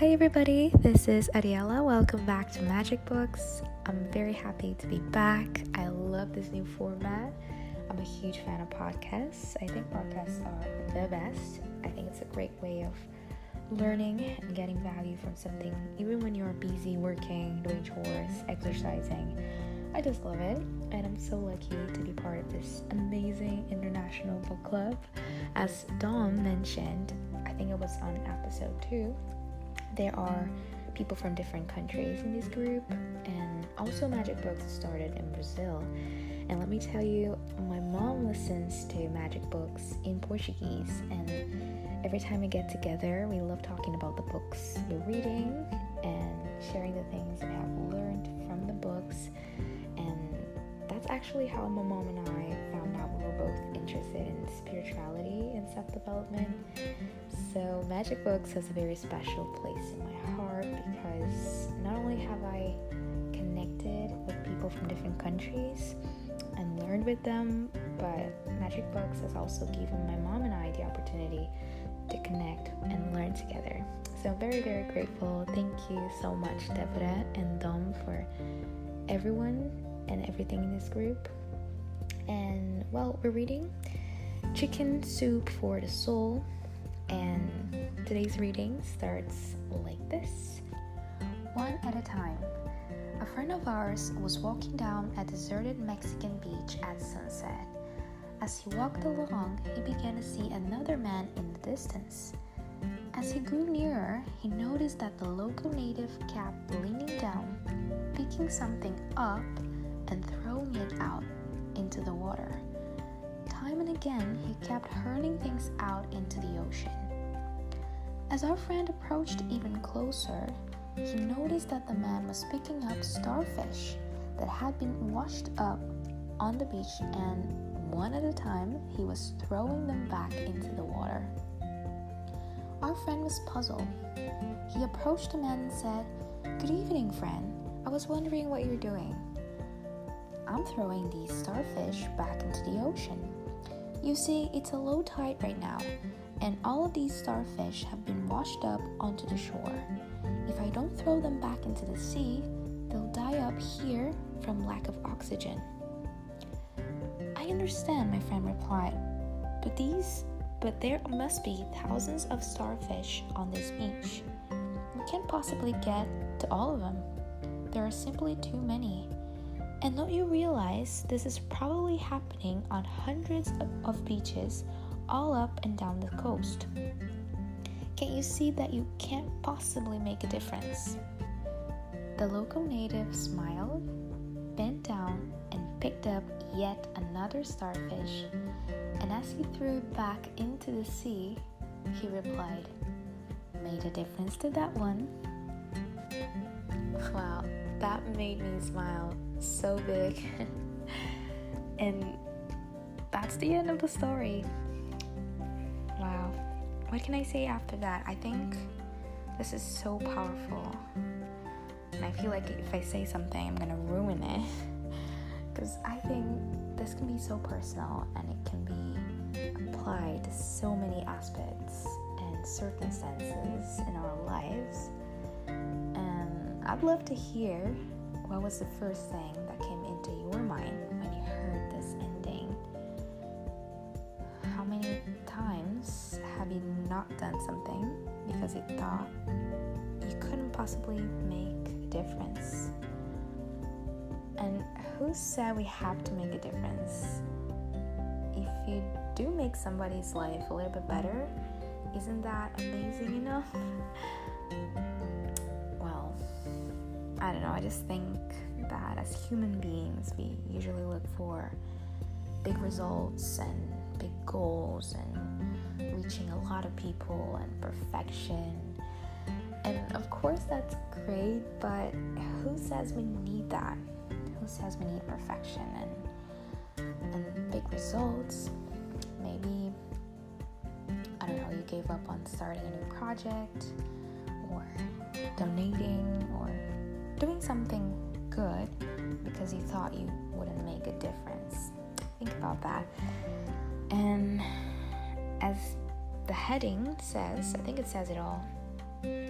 Hi, everybody, this is Ariella. Welcome back to Magic Books. I'm very happy to be back. I love this new format. I'm a huge fan of podcasts. I think podcasts are the best. I think it's a great way of learning and getting value from something, even when you're busy working, doing chores, exercising. I just love it, and I'm so lucky to be part of this amazing international book club. As Dom mentioned, I think it was on episode two, there are people from different countries in this group, and also Magic Books started in Brazil. And let me tell you, my mom listens to Magic Books in Portuguese, and every time we get together, we love talking about the books we're reading and sharing the things we have learned from the books And that's actually how my mom and I found out we were both interested in spirituality and self development. So, Magic Books has a very special place in my heart because not only have I connected with people from different countries and learned with them, but Magic Books has also given my mom and I the opportunity to connect and learn together. So I'm very, very grateful. Thank you so much, Deborah and Dom, for everyone and everything in this group. And well, we're reading Chicken Soup for the Soul, and today's reading starts like this One at a time. A friend of ours was walking down a deserted Mexican beach at sunset. As he walked along, he began to see another man in the distance. As he grew nearer, he noticed that the local native kept leaning down, picking something up and throwing it out into the water. Time and again, he kept hurling things out into the ocean. As our friend approached even closer, he noticed that the man was picking up starfish that had been washed up on the beach and one at a time he was throwing them back into the water. Our friend was puzzled. He approached the man and said, Good evening, friend. I was wondering what you're doing. I'm throwing these starfish back into the ocean. You see, it's a low tide right now, and all of these starfish have been washed up onto the shore. If I don't throw them back into the sea, they'll die up here from lack of oxygen. I understand, my friend replied, but these but there must be thousands of starfish on this beach. We can't possibly get to all of them. There are simply too many. And don't you realize this is probably happening on hundreds of beaches all up and down the coast? Can't you see that you can't possibly make a difference? The local native smiled, bent down, and picked up yet another starfish. And as he threw it back into the sea, he replied, Made a difference to that one. Wow, that made me smile so big. and that's the end of the story. Wow. What can I say after that? I think this is so powerful. And I feel like if I say something, I'm gonna ruin it. Because I think this can be so personal and it can be applied to so many aspects and circumstances in our lives. And I'd love to hear what was the first thing that came into your mind when you heard this ending? How many times have you not done something because you thought you couldn't possibly make a difference? And who said we have to make a difference? If you do make somebody's life a little bit better, isn't that amazing enough? I don't know, I just think that as human beings, we usually look for big results and big goals and reaching a lot of people and perfection. And of course, that's great, but who says we need that? Who says we need perfection and, and big results? Maybe, I don't know, you gave up on starting a new project or donating or doing something good because you thought you wouldn't make a difference. Think about that. And as the heading says, I think it says it all.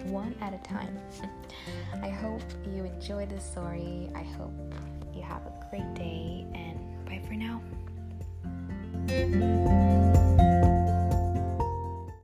one at a time. I hope you enjoy this story. I hope you have a great day, and bye for now.